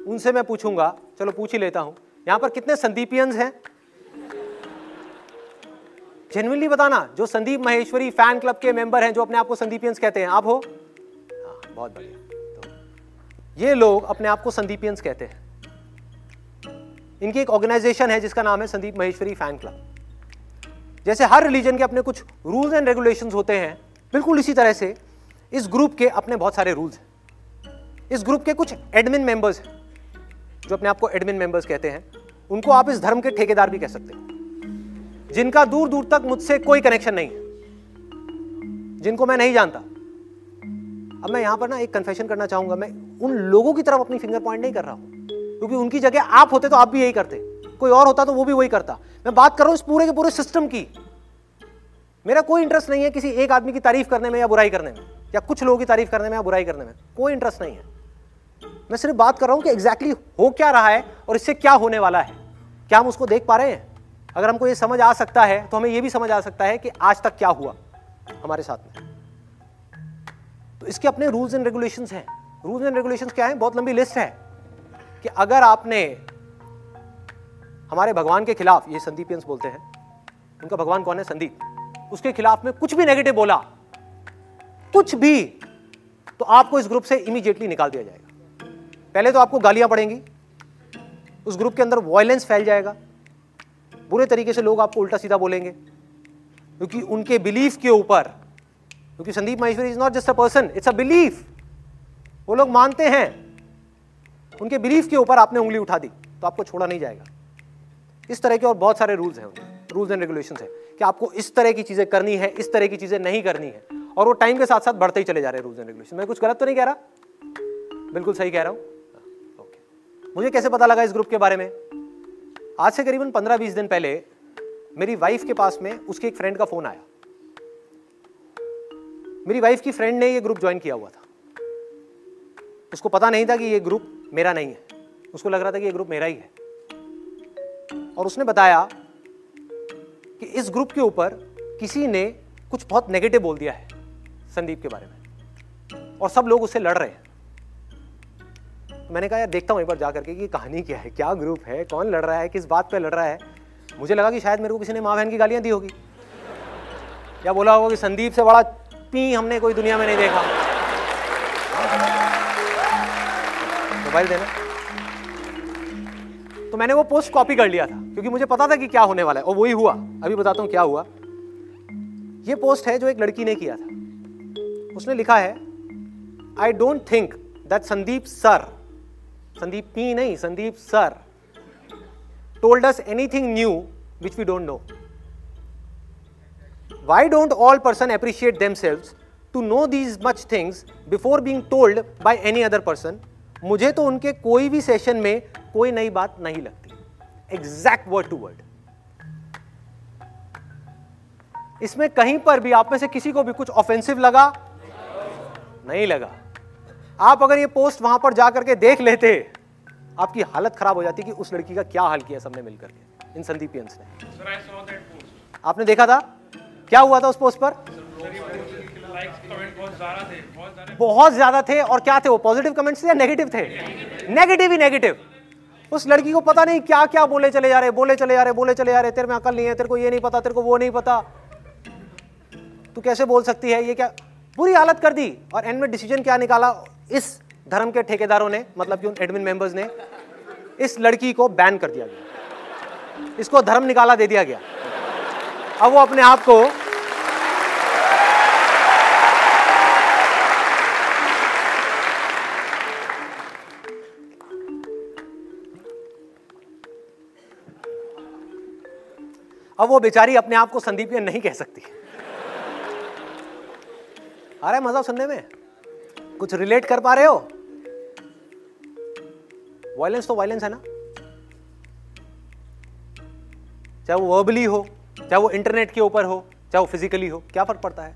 उनसे मैं पूछूँगा, चलो पूछ ही लेता हूँ। यहाँ पर कितने संदीपियंस हैं? जेनविनली बताना, जो संदीप महेश्वरी फ़ैन क्लब के मेंबर हैं, जो अपने आप को संदीपियंस कहते हैं। आप हो? हाँ बहुत बढ़िया। तो ये लोग अपने आप को संदीपियंस कहते हैं। इनकी एक ऑर्गेनाइजेशन है जिसका नाम है संदीप महेश्वरी फ़ैन क्लब जैसे हर रिलीजन के अपने कुछ रूल्स एंड रेगुलेशंस होते हैं, बिल्कुल इसी तरह से इस ग्रुप के अपने बहुत सारे रूल्स हैं। इस ग्रुप के कुछ एडमिन मेंबर्स हैं, जो अपने आप को एडमिन मेंबर्स कहते हैं। उनको आप इस धर्म के ठेकेदार भी कह सकते हैं। जिनका दूर दूर तक मुझसे कोई कनेक्शन नहीं है। जिनको मैं नहीं जानता। अब मैं यहाँ पर ना एक कन्फेशन करना चाहूँगा। मैं उन लोगों की तरफ़ अपनी फिंगर पॉइंट नहीं कर रहा हूँ। क्योंकि उनकी जगह आप होते तो आप भी यही करते। कोई और होता तो वो भी वही करता। मैं बात कर रहा हूँ इस पूरे के पूरे सिस्टम की। मेरा कोई इंटरेस्ट नहीं है किसी एक आदमी की तारीफ़ करने में या बुराई करने में, या कुछ लोगों की तारीफ़ करने में या बुराई करने में। कोई इंटरेस्ट नहीं है। मैं सिर्फ़ बात कर रहा हूँ कि एग्जैक्टली exactly हो क्या रहा है और इससे क्या होने वाला है। क्या हम उसको देख पा रहे हैं? अगर हमको ये समझ आ सकता है तो हमें यह भी समझ आ सकता है कि आज तक क्या हुआ हमारे साथ में। तो इसके अपने रूल्स एंड रेगुलेशंस हैं। रूल्स एंड रेगुलेशंस क्या हैं? बहुत लंबी लिस्ट है कि अगर आपने हमारे भगवान के खिलाफ, ये संदीपियंस बोलते हैं, उनका भगवान कौन है? संदीप। उसके खिलाफ में कुछ भी नेगेटिव बोला, कुछ भी तो आपको इस ग्रुप से इमीडिएटली निकाल दिया जाएगा। पहले तो आपको गालियाँ पड़ेंगी, उस ग्रुप के अंदर वायलेंस फैल जाएगा। बुरे तरीके से लोग आपको उल्टा सीधा बोलेंगे, क्योंकि उनके बिलीफ के ऊपर, क्योंकि Sandeep Maheshwari is not just a person it's a belief वो लोग मानते हैं, उनके बिलीफ के ऊपर आपने उंगली उठा दी तो आपको छोड़ा नहीं जाएगा। इस तरह के और बहुत सारे रूल्स हैं रूल्स एंड रेगुलेशन है कि आपको इस तरह की चीज़ें करनी है, इस तरह की चीज़ें नहीं करनी है। और वो टाइम के साथ साथ बढ़ते ही चले जा रहे हैं रूल्स एंड रेगुलेशन मैं कुछ गलत तो नहीं कह रहा? बिल्कुल सही कह रहा हूँ। ओके मुझे कैसे पता लगा इस ग्रुप के बारे में? आज से करीबन पंद्रह बीस दिन पहले मेरी वाइफ के पास में उसके एक फ्रेंड का फ़ोन आया। मेरी वाइफ की फ्रेंड ने ये ग्रुप ज्वाइन किया हुआ था। उसको पता नहीं था कि ये ग्रुप मेरा नहीं है। उसको लग रहा था कि ये ग्रुप मेरा ही है। और उसने बताया कि इस ग्रुप के ऊपर किसी ने कुछ बहुत नेगेटिव बोल दिया है संदीप के बारे में। और सब लोग उससे लड़ रहे हैं। तो मैंने कहा, यार, देखता हूँ एक बार जाकर के कि कहानी क्या है, क्या ग्रुप है, कौन लड़ रहा है, किस बात पे लड़ रहा है? मुझे लगा कि शायद मेरे को किसी ने माँ बहन की गालियाँ दी होगी। या बोला होगा कि संदीप से बड़ा पी हमने कोई दुनिया में नहीं देखा। मोबाइल देना। तो मैंने वो पोस्ट कॉपी कर लिया था, क्योंकि मुझे पता था कि क्या होने वाला है, और वही हुआ। अभी बताता हूँ क्या हुआ। ये पोस्ट है जो एक लड़की ने किया था। उसने लिखा है I don't think that Sandeep sir Sandeep P नहीं Sandeep sir told us anything new which we don't know why don't all person appreciate themselves to know these much things before being told by any other person मुझे तो उनके कोई भी session में कोई नई बात नहीं लगती। एग्जैक्ट वर्ड टू वर्ड इसमें कहीं पर भी आप में से किसी को भी कुछ ऑफेंसिव लगा? नहीं लगा। आप अगर ये पोस्ट वहाँ पर जाकर के देख लेते आपकी हालत खराब हो जाती कि उस लड़की का क्या हाल किया सबने मिलकर के इन संदीपियंस ने। आपने देखा था? क्या हुआ था उस पोस्ट पर? बहुत ज़्यादा थे और क्या थे वो पॉजिटिव कमेंट्स या नेगेटिव थे? नेगेटिव ही नेगेटिव उस लड़की को पता नहीं क्या क्या बोले चले जा रहे, बोले चले जा रहे, बोले चले जा रहे, तेरे में अकल नहीं है, तेरे को ये नहीं पता, तेरे को वो नहीं पता। तू कैसे बोल सकती है, ये क्या बुरी हालत कर दी। और एंड में डिसीज़न क्या निकाला? इस धर्म के ठेकेदारों ने मतलब कि उन एडमिन मेंबर्स ने, इस लड़की को बैन कर दिया गया। इसको धर्म निकाला दे दिया गया। अब वो अपने आप को अब वो बेचारी अपने आप को संदीप संदीपियन नहीं कह सकती। आ रहा है मज़ा सुनने में? कुछ रिलेट कर पा रहे हो? वायलेंस तो वायलेंस है ना? चाहे वो वर्बली हो, चाहे वो इंटरनेट के ऊपर हो, चाहे वो फिजिकली हो, क्या फ़र्क पड़ता है?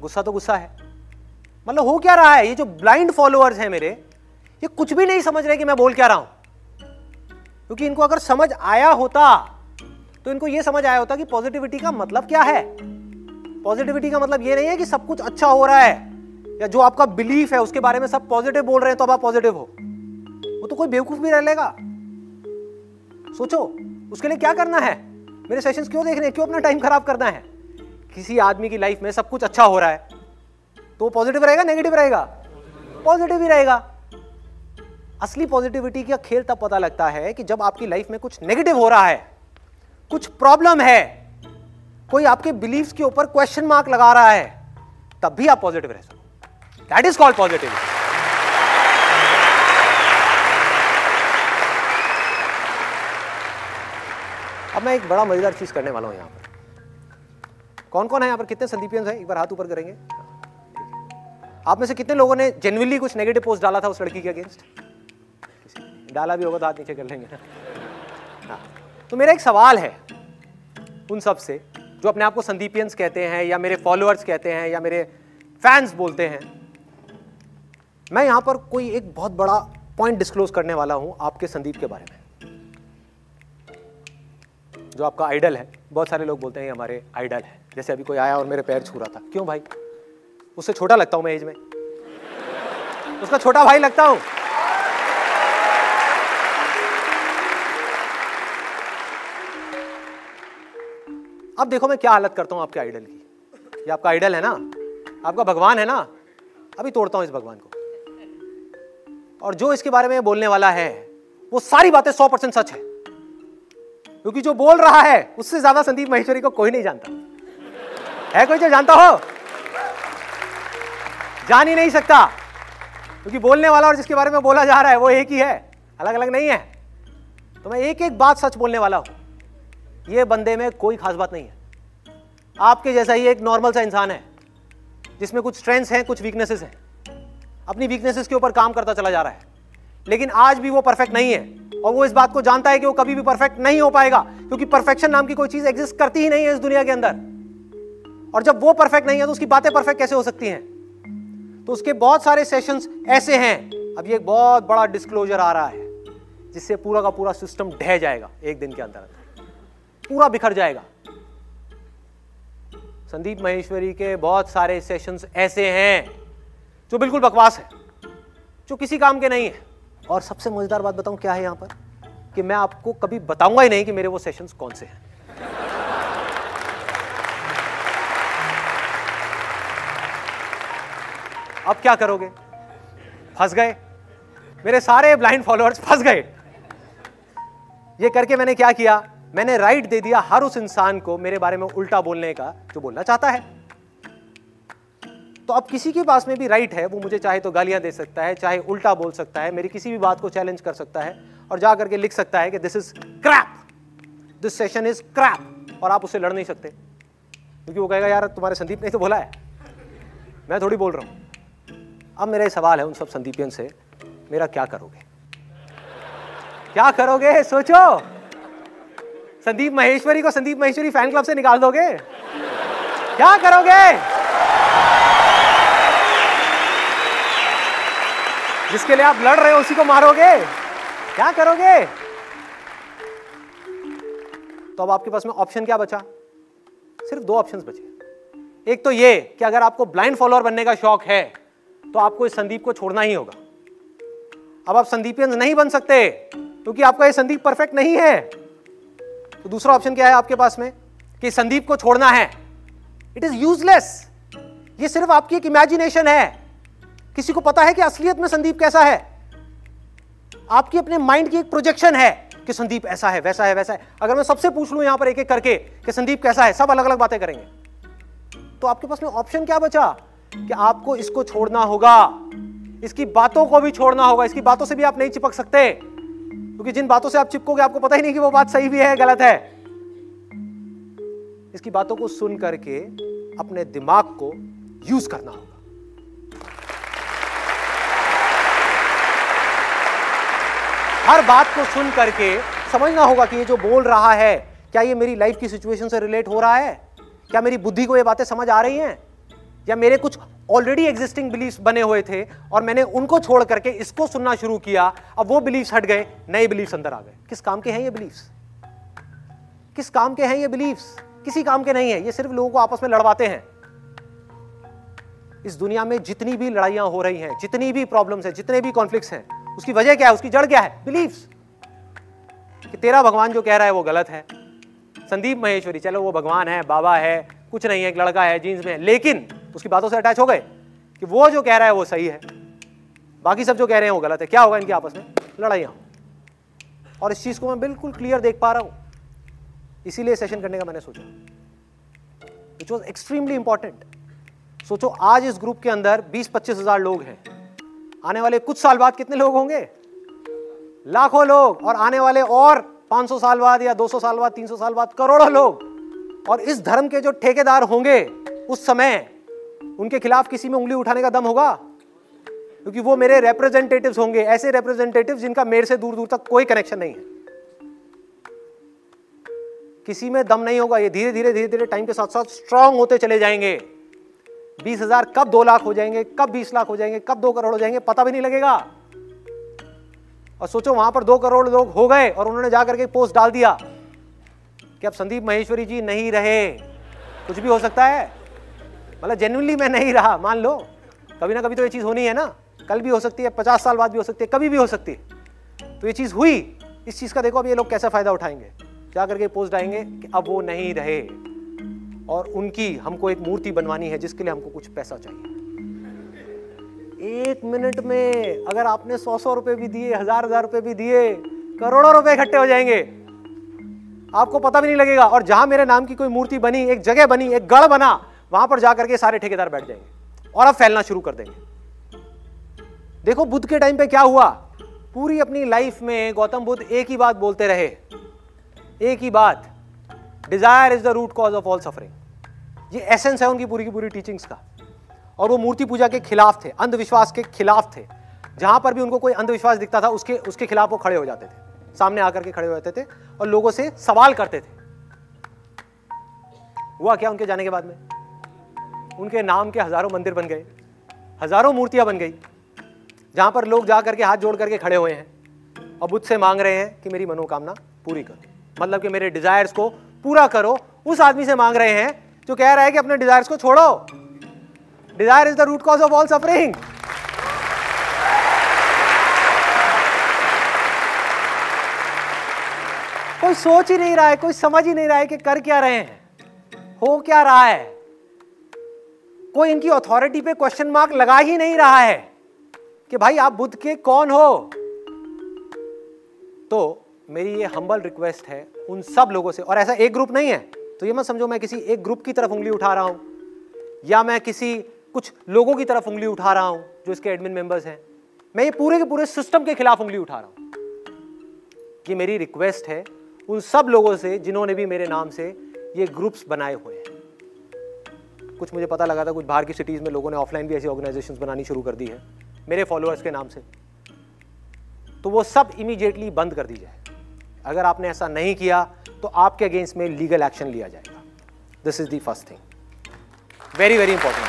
गुस्सा तो गुस्सा है। मतलब हो क्या रहा है? ये जो ब्लाइंड फॉलोअर्स हैं मेरे, ये कुछ भी नहीं समझ रहे कि मैं बोल क्या रहा हूँ। क्योंकि इनको अगर समझ आया होता तो इनको ये समझ आया होता कि पॉजिटिविटी का मतलब क्या है? पॉजिटिविटी का मतलब ये नहीं है कि सब कुछ अच्छा हो रहा है, या जो आपका बिलीफ है उसके बारे में सब पॉजिटिव बोल रहे हैं तो अब आप पॉजिटिव हो। वो तो कोई बेवकूफ़ भी रह लेगा। सोचो, उसके लिए क्या करना है? मेरे सेशंस क्यों देख रहे हैं? क्यों अपना टाइम खराब करना है? किसी आदमी की लाइफ में सब कुछ अच्छा हो रहा है तो वो पॉजिटिव रहेगा नेगेटिव रहेगा? पॉजिटिव ही रहेगा। असली पॉजिटिविटी का खेल तब पता लगता है कि जब आपकी लाइफ में कुछ नेगेटिव हो रहा है कुछ प्रॉब्लम है। कोई आपके बिलीफ के ऊपर क्वेश्चन मार्क लगा रहा है, तब भी आप पॉजिटिव रह सकते दैट इज़ कॉल्ड पॉजिटिव अब मैं एक बड़ा मज़ेदार चीज़ करने वाला हूँ यहाँ पर। कौन कौन है यहाँ पर? कितने संदीपियंस हैं? एक बार हाथ ऊपर करेंगे। आप में से कितने लोगों ने जेनुअनली कुछ नेगेटिव पोस्ट डाला था उस लड़की के अगेंस्ट डाला भी होगा तो हाथ नीचे कर लेंगे। हाँ। तो मेरा एक सवाल है उन सबसे, जो अपने आप को संदीपियंस कहते हैं या मेरे फॉलोअर्स कहते हैं या मेरे फैंस बोलते हैं। मैं यहाँ पर कोई एक बहुत बड़ा पॉइंट डिस्क्लोज करने वाला हूँ आपके संदीप के बारे में। जो आपका आइडल है, बहुत सारे लोग बोलते हैं हमारे आइडल है। जैसे अभी कोई आया और मेरे पैर छू रहा था। क्यों भाई? उससे छोटा लगता हूँ मैं एज में। उसका छोटा भाई लगता हूँ। अब देखो मैं क्या हालत करता हूँ आपके आइडल की। ये आपका आइडल है ना? आपका भगवान है ना? अभी तोड़ता हूँ इस भगवान को। और जो इसके बारे में बोलने वाला है, वो सारी बातें सौ परसेंट सच है। क्योंकि जो बोल रहा है, उससे ज़्यादा संदीप महेश्वरी को कोई नहीं जानता। है कोई जो जानता हो? जान ही नहीं सकता। क्योंकि बोलने वाला और जिसके बारे में बोला जा रहा है, वो एक ही है। अलग अलग नहीं है। तो मैं एक एक बात सच बोलने वाला हूँ। ये बंदे में कोई खास बात नहीं है। आपके जैसा ही एक नॉर्मल सा इंसान है, जिसमें कुछ स्ट्रेंथ्स हैं, कुछ वीकनेसेस हैं। अपनी वीकनेसेस के ऊपर काम करता चला जा रहा है। लेकिन आज भी वो परफेक्ट नहीं है, और वो इस बात को जानता है कि वो कभी भी परफेक्ट नहीं हो पाएगा, क्योंकि परफेक्शन नाम की कोई चीज़ एग्जिस्ट करती ही नहीं है इस दुनिया के अंदर। और जब वो परफेक्ट नहीं है तो उसकी बातें परफेक्ट कैसे हो सकती हैं? तो उसके बहुत सारे सेशंस ऐसे हैं। अब ये एक बहुत बड़ा डिस्क्लोजर आ रहा है, जिससे पूरा का पूरा सिस्टम ढह जाएगा एक दिन के अंदर अंदर। पूरा बिखर जाएगा। संदीप महेश्वरी के बहुत सारे सेशंस ऐसे हैं, जो बिल्कुल बकवास है, जो किसी काम के नहीं है। और सबसे मज़ेदार बात बताऊँ क्या है यहाँ पर? कि मैं आपको कभी बताऊँगा ही नहीं कि मेरे वो सेशंस कौन से हैं। अब क्या करोगे? फंस गए। मेरे सारे ब्लाइंड फॉलोअर्स फंस गए। ये करके मैंने क्या किया? मैंने राइट दे दिया हर उस इंसान को मेरे बारे में उल्टा बोलने का जो बोलना चाहता है। तो अब किसी के पास में भी राइट है, वो मुझे चाहे तो गालियाँ दे सकता है, चाहे उल्टा बोल सकता है, मेरी किसी भी बात को चैलेंज कर सकता है और जा करके लिख सकता है कि this is crap this session is crap और आप उससे लड़ नहीं सकते। क्योंकि वो कहेगा, यार, तुम्हारे संदीप ने तो बोला है। मैं थोड़ी बोल रहा हूँ। अब मेरा सवाल है उन सब संदीपियन से, मेरा क्या करोगे? क्या करोगे? सोचो। संदीप महेश्वरी को संदीप महेश्वरी फ़ैन क्लब से निकाल दोगे? क्या करोगे? जिसके लिए आप लड़ रहे हो, उसी को मारोगे? क्या करोगे? तो अब आपके पास में ऑप्शन क्या बचा? सिर्फ़ दो ऑप्शंस बचे। एक तो ये कि अगर आपको ब्लाइंड फॉलोअर बनने का शौक है तो आपको इस संदीप को छोड़ना ही होगा। अब आप संदीपियंस नहीं बन सकते, क्योंकि आपका ये संदीप परफेक्ट नहीं है। तो दूसरा ऑप्शन क्या है आपके पास में? कि संदीप को छोड़ना है। इट इज़ यूजलेस ये सिर्फ़ आपकी एक इमेजिनेशन है। किसी को पता है कि असलियत में संदीप कैसा है? आपकी अपने माइंड की एक प्रोजेक्शन है कि संदीप ऐसा है, वैसा है वैसा है। अगर मैं सबसे पूछ लूँ यहाँ पर एक एक करके कि संदीप कैसा है, सब अलग अलग बातें करेंगे। तो आपके पास में ऑप्शन क्या बचा? कि आपको इसको छोड़ना होगा। इसकी बातों को भी छोड़ना होगा। इसकी बातों से भी आप नहीं चिपक सकते। क्योंकि जिन बातों से आप चिपकोगे, आपको पता ही नहीं कि वो बात सही भी है गलत है। इसकी बातों को सुन करके अपने दिमाग को यूज़ करना होगा। हर बात को सुन करके समझना होगा कि ये जो बोल रहा है, क्या ये मेरी लाइफ की सिचुएशन से रिलेट हो रहा है? क्या मेरी बुद्धि को ये बातें समझ आ रही हैं? या मेरे कुछ ऑलरेडी एग्जिस्टिंग बिलीफ्स बने हुए थे और मैंने उनको छोड़ करके इसको सुनना शुरू किया, अब वो बिलीफ्स हट गए, नए बिलीफ्स अंदर आ गए। किस काम के हैं ये बिलीफ्स किस काम के हैं ये बिलीफ्स किसी काम के नहीं है, ये सिर्फ़ लोगों को आपस में लड़वाते हैं। इस दुनिया में जितनी भी लड़ाइयाँ हो रही हैं, जितनी भी प्रॉब्लम्स हैं, जितने भी कॉन्फ्लिक्ट्स हैं, उसकी वजह क्या है, उसकी जड़ क्या है? बिलीफ्स कि तेरा भगवान जो कह रहा है वो गलत है। संदीप महेश्वरी, चलो वो भगवान है, बाबा है कुछ नहीं है, एक लड़का है जीन्स में, लेकिन उसकी बातों से अटैच हो गए कि वो जो कह रहा है वो सही है। बाकी सब जो कह रहे हैं वो गलत है। क्या होगा इनके आपस में? लड़ाइयाँ। और इस चीज़ को मैं बिल्कुल क्लियर देख पा रहा हूँ। इसीलिए सेशन करने का मैंने सोचा। विच वॉज़ एक्सट्रीमली इंपॉर्टेंट सोचो, आज इस ग्रुप के अंदर बीस पच्चीस हज़ार लोग हैं। आने वाले कुछ साल बाद कितने लोग होंगे? लाखों लोग। और आने वाले और 500 साल बाद या 200 साल बाद 300 साल बाद करोड़ों लोग। और इस धर्म के जो ठेकेदार होंगे, उस समय उनके खिलाफ किसी में उंगली उठाने का दम होगा? क्योंकि वो मेरे रिप्रेजेंटेटिव्स होंगे, ऐसे रिप्रेजेंटेटिव जिनका मेरे से दूर दूर तक कोई कनेक्शन नहीं है। किसी में दम नहीं होगा, ये धीरे धीरे धीरे धीरे टाइम के साथ साथ स्ट्रांग होते चले जाएँगे। बीस हज़ार कब दो लाख हो जाएँगे, कब बीस लाख हो जाएँगे, कब दो करोड़ हो जाएँगे, पता भी नहीं लगेगा। और सोचो, वहाँ पर दो करोड़ लोग हो गए और उन्होंने जाकर के पोस्ट डाल दिया। कि अब संदीप महेश्वरी जी नहीं रहे। कुछ भी हो सकता है। मतलब जेन्यनली मैं नहीं रहा, मान लो। कभी ना कभी तो ये चीज़ होनी है ना। कल भी हो सकती है, पचास साल बाद भी हो सकती है, कभी भी हो सकती है। तो ये चीज़ हुई। इस चीज़ का देखो अब ये लोग कैसा फ़ायदा उठाएँगे। जा करके पोस्ट आएँगे कि अब वो नहीं रहे। और उनकी हमको एक मूर्ति बनवानी है, जिसके लिए हमको कुछ पैसा चाहिए। एक मिनट में अगर आपने सौ सौ रुपए भी दिए, हज़ार हज़ार रुपए भी दिए, करोड़ों रुपए इकट्ठे हो जाएँगे। आपको पता भी नहीं लगेगा। और जहाँ मेरे नाम की कोई मूर्ति बनी, एक जगह बनी, एक गढ़ बना, वहाँ पर जाकर के सारे ठेकेदार बैठ जाएँगे और अब फैलना शुरू कर देंगे। देखो, बुद्ध के टाइम पे क्या हुआ? पूरी अपनी लाइफ में गौतम बुद्ध एक ही बात बोलते रहे। एक ही बात desire is the root cause of all suffering ये एसेंस है उनकी पूरी की पूरी टीचिंग्स का। और वो मूर्ति पूजा के खिलाफ थे, अंधविश्वास के खिलाफ थे। जहाँ पर भी उनको कोई अंधविश्वास दिखता था, उसके उसके खिलाफ वो खड़े हो जाते थे। सामने आकर के खड़े हो जाते थे और लोगों से सवाल करते थे। हुआ क्या उनके जाने के बाद में? उनके नाम के हज़ारों मंदिर बन गए, हज़ारों मूर्तियाँ बन गई, जहाँ पर लोग जा करके हाथ जोड़ करके खड़े हुए हैं और बुद्ध से मांग रहे हैं कि मेरी मनोकामना पूरी करो। मतलब कि मेरे डिजायर्स को पूरा करो। उस आदमी से मांग रहे हैं जो कह रहा है कि अपने डिजायर्स को छोड़ो। Desire is the root cause of all suffering कोई सोच ही नहीं रहा है, कोई समझ ही नहीं रहा है कि कर क्या रहे हैं। हो क्या रहा है? कोई इनकी अथॉरिटी पे क्वेश्चन मार्क लगा ही नहीं रहा है कि भाई आप बुद्ध के कौन हो? तो मेरी ये हम्बल रिक्वेस्ट है उन सब लोगों से, और ऐसा एक ग्रुप नहीं है। तो ये मत समझो मैं किसी एक ग्रुप की तरफ़ उंगली उठा रहा हूँ, या मैं किसी कुछ लोगों की तरफ़ उंगली उठा रहा हूँ जो इसके एडमिन मेंबर्स हैं। मैं ये पूरे के पूरे सिस्टम के खिलाफ उंगली उठा रहा हूँ ये मेरी रिक्वेस्ट है उन सब लोगों से जिन्होंने भी मेरे नाम से ये ग्रुप्स बनाए हुए हैं। कुछ मुझे पता लगा था, कुछ बाहर की सिटीज़ में लोगों ने ऑफलाइन भी ऐसी ऑर्गेनाइजेशन बनानी शुरू कर दी है, मेरे फॉलोअर्स के नाम से। तो वो सब इमीडिएटली बंद कर दी जाए। अगर आपने ऐसा नहीं किया तो आपके अगेंस्ट में लीगल एक्शन लिया जाएगा। This is the first thing very very important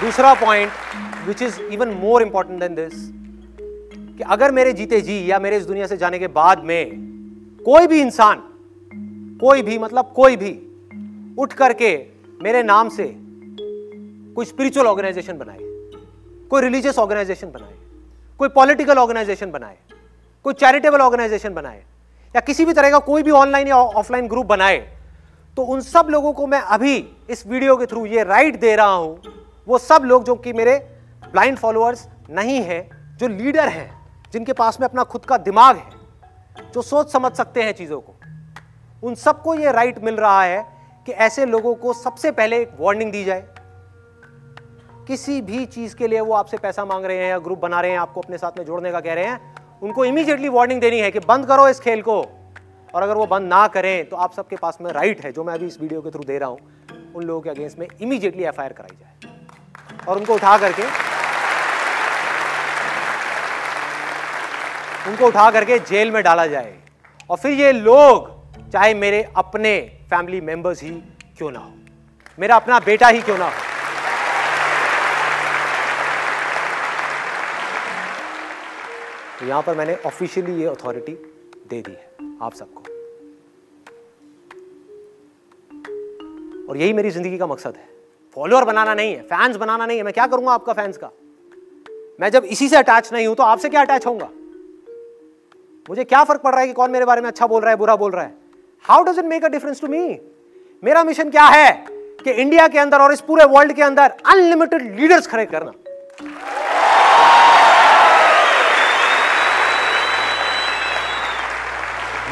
दूसरा point which is even more important than this कि अगर मेरे जीते जी या मेरे इस दुनिया से जाने के बाद में कोई भी इंसान, कोई भी मतलब कोई भी, उठ करके मेरे नाम से कोई स्पिरिचुअल ऑर्गेनाइजेशन बनाए, कोई रिलीजियस ऑर्गेनाइजेशन बनाए, कोई पॉलिटिकल ऑर्गेनाइजेशन बनाए, कोई चैरिटेबल ऑर्गेनाइजेशन बनाए, या किसी भी तरह का कोई भी ऑनलाइन या ऑफलाइन ग्रुप बनाए तो उन सब लोगों को मैं अभी इस वीडियो के थ्रू ये राइट दे रहा हूँ। वो सब लोग जो कि मेरे ब्लाइंड फॉलोअर्स नहीं है, जो लीडर हैं जिनके पास में अपना खुद का दिमाग है, जो सोच समझ सकते हैं चीज़ों को, उन सबको यह राइट मिल रहा है कि ऐसे लोगों को सबसे पहले एक वार्निंग दी जाए। किसी भी चीज़ के लिए वो आपसे पैसा मांग रहे हैं या ग्रुप बना रहे हैं, आपको अपने साथ में जोड़ने का कह रहे हैं, उनको इमीजिएटली वार्निंग देनी है कि बंद करो इस खेल को। और अगर वो बंद ना करें तो आप सबके पास में राइट है, जो मैं अभी इस वीडियो के थ्रू दे रहा हूँ, उन लोगों के अगेंस्ट में इमीजिएटली एफ़ कराई जाए। और उनको उठा करके उनको उठा करके जेल में डाला जाए। और फिर ये लोग, चाहे मेरे अपने फैमिली मेंबर्स ही क्यों ना हो, मेरा अपना बेटा ही क्यों ना हो। तो यहाँ पर मैंने ऑफिशियली ये अथॉरिटी दे दी है आप सबको। और यही मेरी ज़िंदगी का मकसद है। फॉलोअर बनाना नहीं है फैंस बनाना नहीं है। मैं क्या करूँगा आपका फैंस का? मैं जब इसी से अटैच नहीं हूँ तो आपसे क्या अटैच होऊँगा? मुझे क्या फ़र्क पड़ रहा है कि कौन मेरे बारे में अच्छा बोल रहा है, बुरा बोल रहा है? How does it make a difference to me मेरा मिशन क्या है कि इंडिया के अंदर और इस पूरे वर्ल्ड के अंदर अनलिमिटेड लीडर्स खड़े करना।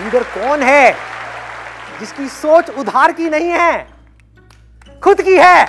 लीडर कौन है जिसकी सोच उधार की नहीं है? खुद की है।